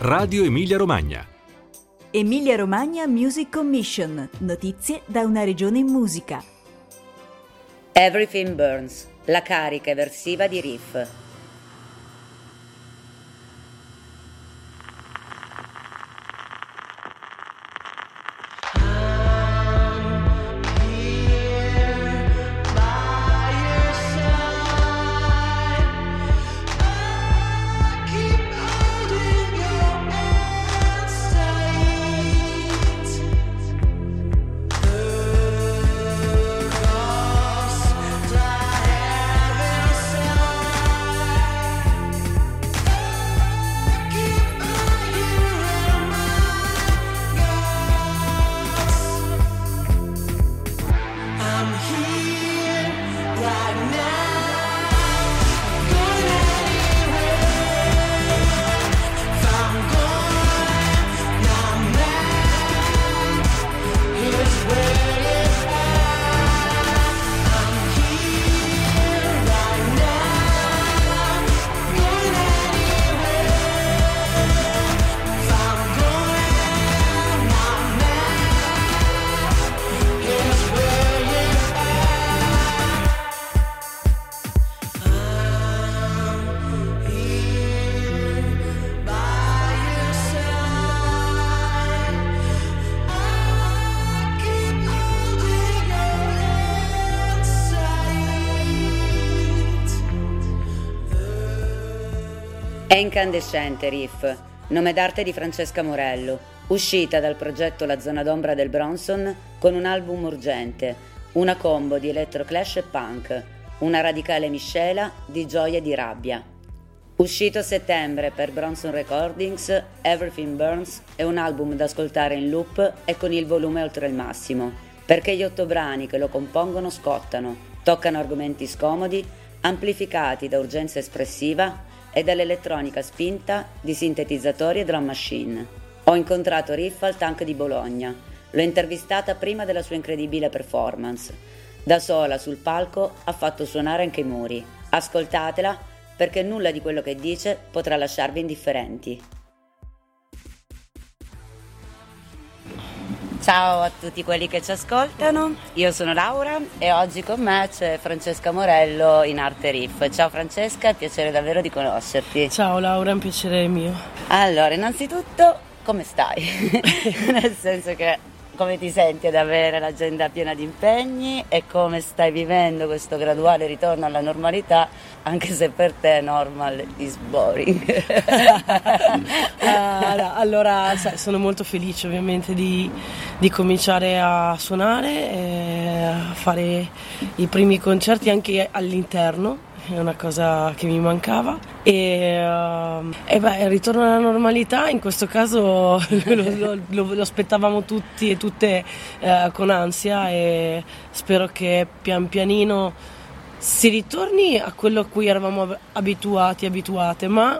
Radio Emilia Romagna. Emilia Romagna Music Commission. Notizie da una regione in musica. Everything Burns, la carica eversiva di Riff. Incandescente Riff, nome d'arte di Francesca Morello, uscita dal progetto La zona d'ombra del Bronson con un album urgente, una combo di electroclash e punk, una radicale miscela di gioia e di rabbia. Uscito a settembre per Bronson Recordings, Everything Burns è un album da ascoltare in loop e con il volume oltre il massimo, perché gli otto brani che lo compongono scottano, toccano argomenti scomodi, amplificati da urgenza espressiva e dall'elettronica spinta di sintetizzatori e drum machine. Ho incontrato Riff al Tank di Bologna, l'ho intervistata prima della sua incredibile performance. Da sola sul palco ha fatto suonare anche i muri. Ascoltatela perché nulla di quello che dice potrà lasciarvi indifferenti. Ciao a tutti quelli che ci ascoltano, io sono Laura e oggi con me c'è Francesca Morello in Arte Riff. Ciao Francesca, è piacere davvero di conoscerti. Ciao Laura, è un piacere mio. Allora, innanzitutto, come stai? Nel senso che come ti senti ad avere l'agenda piena di impegni e come stai vivendo questo graduale ritorno alla normalità, anche se per te normal is boring. Ah, allora, sono molto felice ovviamente di, di cominciare a suonare, e a fare i primi concerti anche all'interno. È una cosa che mi mancava e, ehm, e beh, il ritorno alla normalità in questo caso lo, lo- lo- lo aspettavamo tutti e tutte eh, con ansia e spero che pian pianino si ritorni a quello a cui eravamo ab- abituati, abituate, ma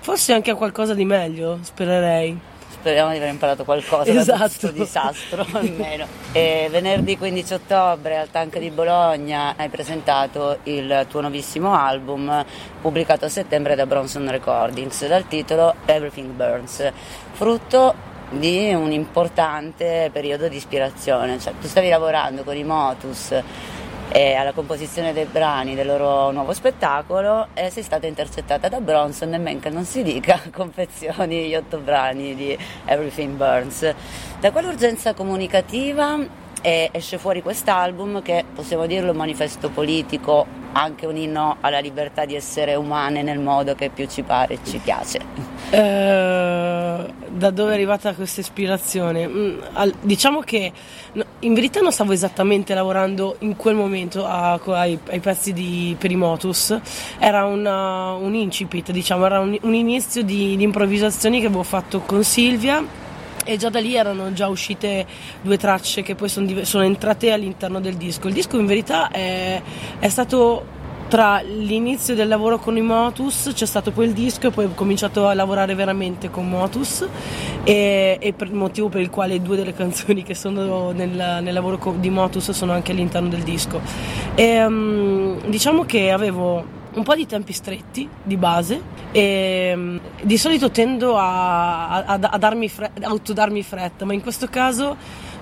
forse anche a qualcosa di meglio, spererei. Speriamo di aver imparato qualcosa da Esatto. questo disastro almeno. E venerdì 15 ottobre al Tank di Bologna hai presentato il tuo nuovissimo album pubblicato a settembre da Bronson Recordings dal titolo Everything Burns, frutto di un importante periodo di ispirazione, cioè tu stavi lavorando con i Motus e alla composizione dei brani del loro nuovo spettacolo e sei stata intercettata da Bronson e men che non si dica confezioni gli otto brani di Everything Burns. Da quell'urgenza comunicativa eh, esce fuori quest'album che possiamo dirlo un manifesto politico, anche un inno alla libertà di essere umane nel modo che più ci pare e ci piace. Eh, da dove è arrivata questa ispirazione? Mm, diciamo che in verità non stavo esattamente lavorando in quel momento a- ai, ai pezzi di Perimotus, era una- un incipit, diciamo, era un, un inizio di, di improvvisazioni che avevo fatto con Silvia e già da lì erano già uscite due tracce che poi sono, div- sono entrate all'interno del disco. Il disco in verità è, è stato tra l'inizio del lavoro con i Motus, c'è stato poi il disco e poi ho cominciato a lavorare veramente con Motus e, e per il motivo per il quale due delle canzoni che sono nel, nel lavoro di Motus sono anche all'interno del disco. E, mm, diciamo che avevo un po' di tempi stretti di base e mm, di solito tendo a, a- a darmi fre- autodarmi fretta, ma in questo caso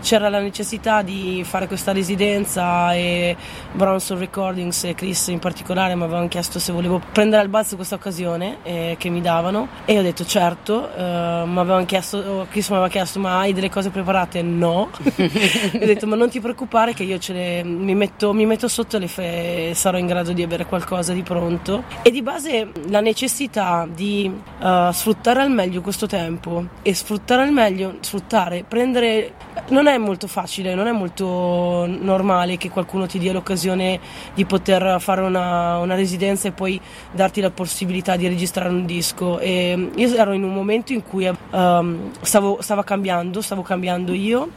c'era la necessità di fare questa residenza e Bronson Recordings e Chris in particolare mi avevano chiesto se volevo prendere al balzo questa occasione eh, che mi davano e io ho detto certo, eh, mi avevano chiesto, Chris mi aveva chiesto ma hai delle cose preparate? No. e ho detto ma non ti preoccupare che io ce le, mi, metto, mi metto sotto le fe, sarò in grado di avere qualcosa di pronto e di base la necessità di eh, sfruttare al meglio questo tempo e sfruttare al meglio, sfruttare, prendere non è molto facile, non è molto normale che qualcuno ti dia l'occasione di poter fare una, una residenza e poi darti la possibilità di registrare un disco. E io ero in un momento in cui ehm, stavo, stava cambiando, stavo cambiando io,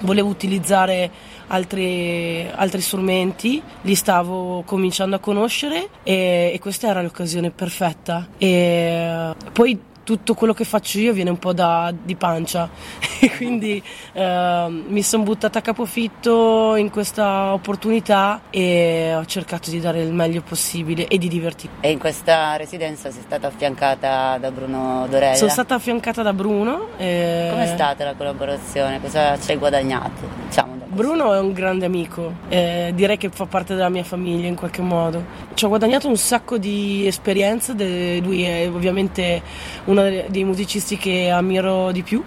volevo utilizzare altri, altri strumenti, li stavo cominciando a conoscere e, e questa era l'occasione perfetta. E poi tutto quello che faccio io viene un po' da, di pancia e quindi ehm, mi sono buttata a capofitto in questa opportunità e ho cercato di dare il meglio possibile e di divertirmi. E in questa residenza sei stata affiancata da Bruno Dorella. Sono stata affiancata da Bruno. e- Com'è stata la collaborazione? Cosa ci hai guadagnato? Diciamo? Bruno è un grande amico, eh, direi che fa parte della mia famiglia in qualche modo. Ci ho guadagnato un sacco di esperienza, de- lui è ovviamente uno dei- musicisti che ammiro di più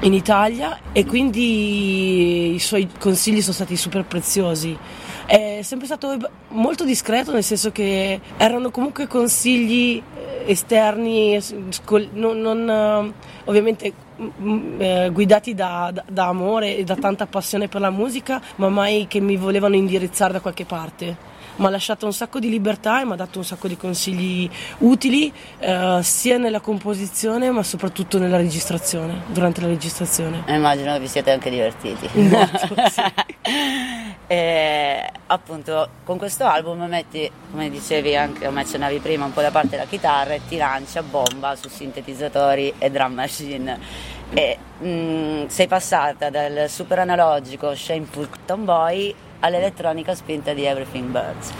in Italia e quindi i suoi consigli sono stati super preziosi. È sempre stato molto discreto nel senso che erano comunque consigli eh, esterni, non, non, eh, ovviamente eh, guidati da, da- da amore e da tanta passione per la musica, ma mai che mi volevano indirizzare da qualche parte. Mi ha lasciato un sacco di libertà e mi ha dato un sacco di consigli utili eh, sia nella composizione ma soprattutto nella registrazione, durante la registrazione. E Immagino che vi siete anche divertiti. Molto, sì. E, appunto, con questo album metti, come dicevi anche, come accennavi prima, un po' da parte la chitarra e ti lanci a bomba su sintetizzatori e drum machine. E mm, sei passata dal super analogico Shameful Tomboy all'elettronica spinta di Everything Burns.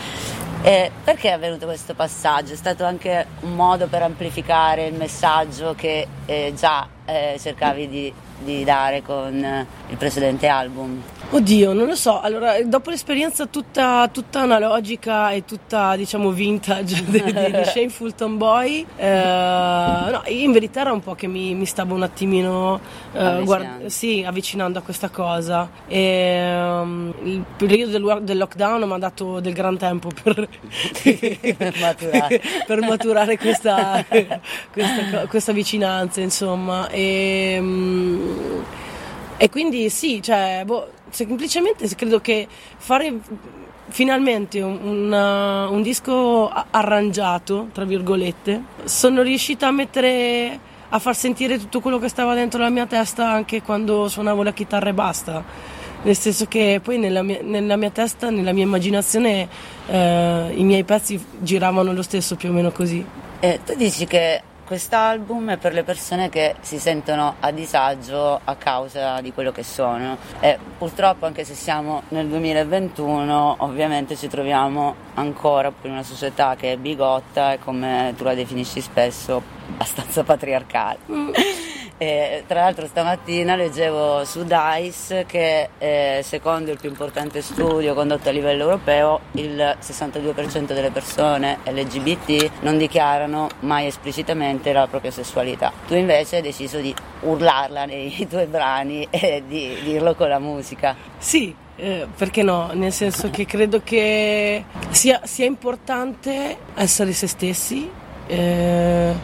E perché è avvenuto questo passaggio? È stato anche un modo per amplificare il messaggio che eh, già eh, cercavi di, di dare con eh, il precedente album? Oddio, non lo so. Allora, dopo l'esperienza tutta, tutta analogica e tutta, diciamo, vintage di, di, di Shameful Tomboy, eh, no, in verità era un po' che mi, mi stavo un attimino eh, Avvicinando. guard- sì, avvicinando a questa cosa. E, um, il periodo del, del lockdown mi ha dato del gran tempo per, Per maturare. per maturare questa, questa, questa vicinanza, insomma. E, mm, e quindi sì, cioè, boh, semplicemente credo che fare finalmente un, una- un disco arrangiato, tra virgolette, sono riuscita a mettere, a far sentire tutto quello che stava dentro la mia testa anche quando suonavo la chitarra e basta. Nel senso che poi nella mia, nella mia testa, nella mia immaginazione, eh, i miei pezzi giravano lo stesso più o meno così. E tu dici che quest'album è per le persone che si sentono a disagio a causa di quello che sono. E purtroppo, anche se siamo nel 2021, ovviamente ci troviamo ancora in una società che è bigotta e come tu la definisci spesso, abbastanza patriarcale. E, tra l'altro stamattina leggevo su DICE che eh, secondo il più importante studio condotto a livello europeo il 62% delle persone LGBT non dichiarano mai esplicitamente la propria sessualità. Tu invece hai deciso di urlarla nei tuoi brani e di dirlo con la musica. Sì, eh, perché no? Nel senso che credo che sia, sia importante essere se stessi eh,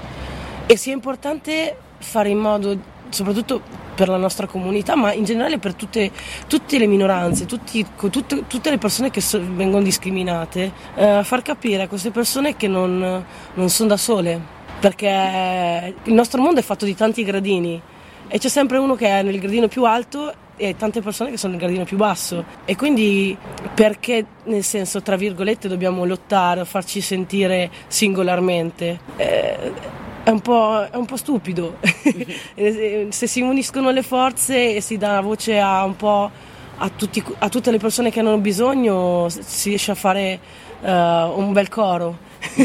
e sia importante fare in modo, soprattutto per la nostra comunità, ma in generale per tutte, tutte le minoranze, tutti- tutte, tutte le persone che so- vengono discriminate, eh, far capire a queste persone che non, non sono da sole, perché il nostro mondo è fatto di tanti gradini e c'è sempre uno che è nel gradino più alto e tante persone che sono nel gradino più basso. E quindi perché nel senso tra virgolette dobbiamo lottare farci sentire singolarmente? Eh, è un po', è un po' stupido Eh, se si uniscono le forze e si dà voce a un po' a, tutti- a tutte le persone che hanno bisogno si riesce a fare eh, un bel coro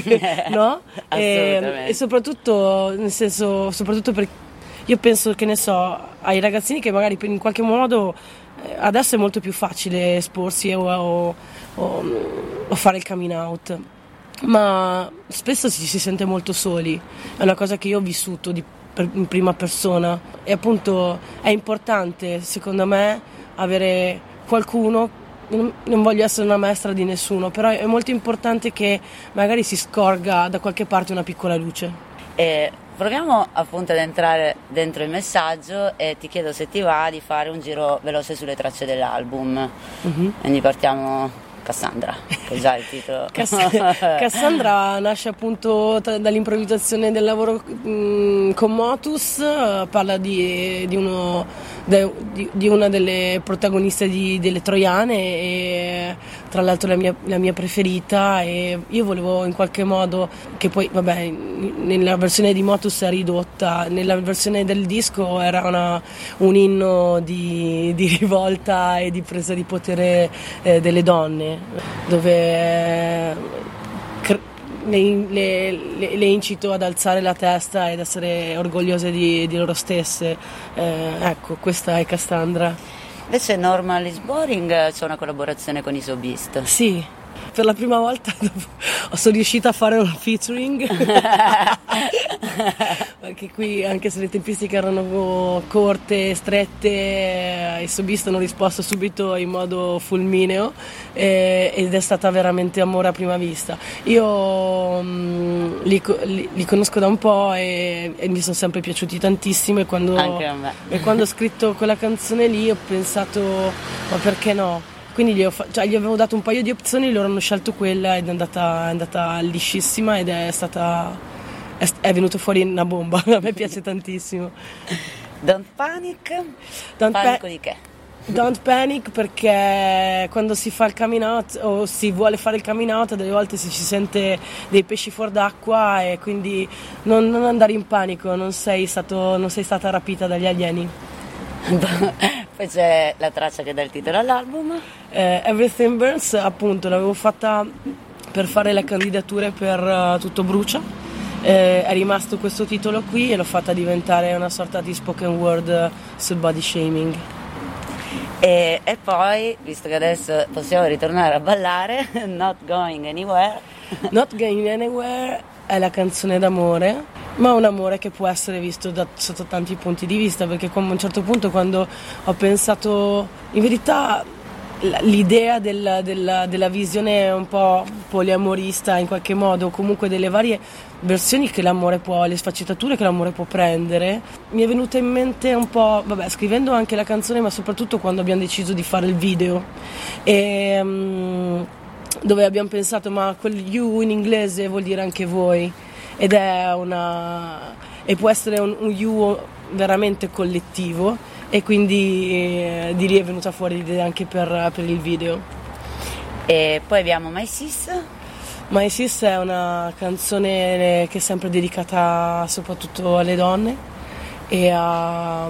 no? E, Assolutamente. e soprattutto, nel senso, soprattutto per io penso che ne so, ai ragazzini che magari in qualche modo eh, adesso è molto più facile esporsi o, o- o- o fare il coming out, ma spesso ci si sente molto soli, è una cosa che io ho vissuto di- per- in prima persona e appunto è importante secondo me avere qualcuno non voglio essere una maestra di nessuno, però è molto importante che magari si scorga da qualche parte una piccola luce. E proviamo appunto ad entrare dentro il messaggio e ti chiedo se ti va di fare un giro veloce sulle tracce dell'album. Quindi partiamo Cassandra, che è già il titolo. Cass- Cassandra nasce appunto dall'improvvisazione del lavoro mm, con Motus, eh, parla di, di uno- di una delle protagoniste di- delle Troiane e tra l'altro la mia, la mia preferita e io volevo in qualche modo, che poi vabbè nella versione di Motus è ridotta, nella versione del disco era una- un inno di, di rivolta e di presa di potere eh, delle donne, dove eh, le, le- le- le incito ad alzare la testa ed essere orgogliose di, di loro stesse. Eh, ecco, questa è Cassandra. Invece Normal is Boring c'è una collaborazione con Isobist. Sì, per la prima volta sono riuscita a fare un featuring. Perché qui, anche se le tempistiche erano corte, strette, i Sobist hanno risposto subito in modo fulmineo eh, ed è stata veramente amore a prima vista. Io mm, li, li- li conosco da un po' e, e mi sono sempre piaciuti tantissimo e quando, Anche e quando ho scritto quella canzone lì ho pensato ma perché no? Quindi gli, ho cioè, gli avevo dato un paio di opzioni, loro hanno scelto quella ed è andata, è andata liscissima ed è stata. è, è venuto fuori una bomba. A me piace tantissimo. Don't Panic? Don't, Panico pa- di che? don't panic perché quando si fa il coming out o si vuole fare il coming out, delle volte si ci sente dei pesci fuori d'acqua e quindi non, non andare in panico, non sei, stato, non sei stata rapita dagli alieni. Poi c'è la traccia che dà il titolo all'album. Eh, Everything Burns, appunto, l'avevo fatta per fare le candidature per eh, Tutto Brucia. Eh, è rimasto questo titolo qui e l'ho fatta diventare una sorta di spoken word sul body shaming. E, e poi, visto che adesso possiamo ritornare a ballare, Not Going Anywhere, Not Going Anywhere è la canzone d'amore, ma un amore che può essere visto da, sotto tanti punti di vista, perché a un certo punto quando ho pensato, in verità l'idea del- della, della visione un po' poliamorista in qualche modo, o comunque delle varie versioni che l'amore può, le sfaccettature che l'amore può prendere, mi è venuta in mente un po', vabbè, scrivendo anche la canzone, ma soprattutto quando abbiamo deciso di fare il video. E, mm, dove abbiamo pensato ma quel you in inglese vuol dire anche voi. Ed è una e può essere un, un you veramente collettivo e quindi eh, di lì è venuta fuori l'idea anche per, per il video. E poi abbiamo My Sis, My Sis è una canzone che è sempre dedicata soprattutto alle donne e a-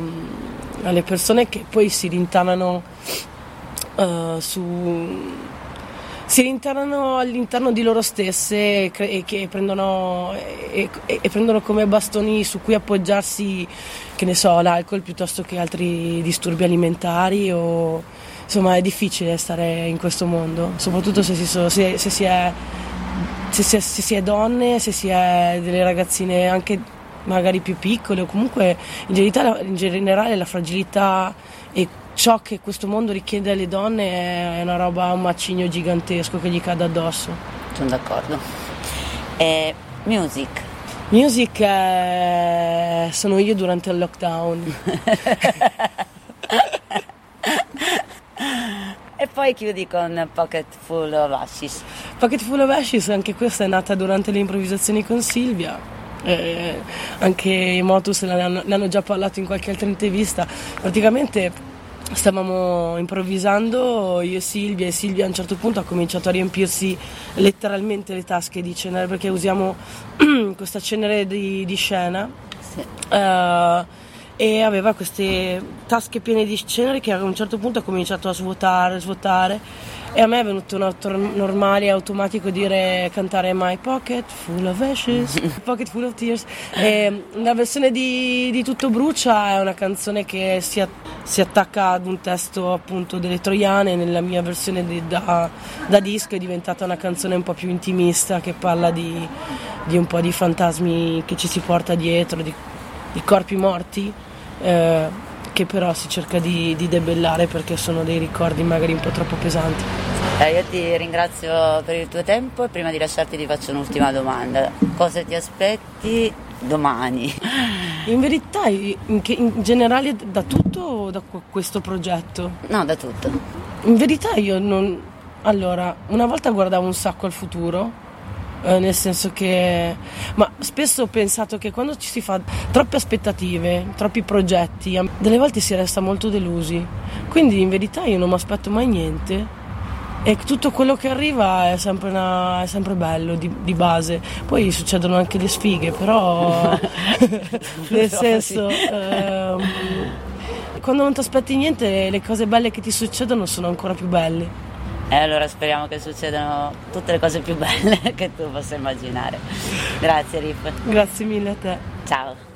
alle persone che poi si rintanano eh, su si rintanano all'interno di loro stesse e, che prendono, e, e- prendono come bastoni su cui appoggiarsi, che ne so, l'alcol piuttosto che altri disturbi alimentari o insomma è difficile stare in questo mondo, soprattutto se si, so- se- se si è se si, è, se si è donne, se si è delle ragazzine anche magari più piccole o comunque in generale, in generale la fragilità ciò che questo mondo richiede alle donne è una roba, un macigno gigantesco che gli cade addosso. sono d'accordo. E Music, Music è- sono io durante il lockdown. e poi chiudi con Pocket Full of Ashes. Pocket Full of Ashes, anche questa è nata durante le improvvisazioni con Silvia. Eh, anche i Motus ne hanno, ne hanno già parlato in qualche altra intervista. Praticamente stavamo improvvisando io e Silvia e Silvia a un certo punto ha cominciato a riempirsi letteralmente le tasche di cenere perché usiamo questa cenere di, di scena Sì. eh, e aveva queste tasche piene di cenere che a un certo punto ha cominciato a svuotare, svuotare E a me è venuto normale e automatico dire cantare My Pocket Full of Ashes, Pocket Full of Tears. E la versione di, di Tutto Brucia è una canzone che si, a- si attacca ad un testo appunto delle Troiane. Nella mia versione di- da, da disco è diventata una canzone un po' più intimista che parla di, di un po' di fantasmi che ci si porta dietro, di, corpi morti. eh, che però si cerca di debellare perché sono dei ricordi magari un po' troppo pesanti. Eh, io ti ringrazio per il tuo tempo e prima di lasciarti ti faccio un'ultima domanda. Cosa ti aspetti domani? In verità, in, generale da tutto o da que- questo progetto? No, da tutto. In verità io non... Allora, una volta guardavo un sacco al futuro, eh, nel senso che... Ma spesso ho pensato che quando ci si fa troppe aspettative, troppi progetti, delle volte si resta molto delusi. Quindi in verità io non mi aspetto mai niente e tutto quello che arriva è sempre, una- è sempre bello di, di base. Poi succedono anche le sfighe, però nel senso... ehm, quando non ti aspetti niente, le cose belle che ti succedono sono ancora più belle. E allora speriamo che succedano tutte le cose più belle che tu possa immaginare. Grazie Rip. Grazie mille a te. Ciao.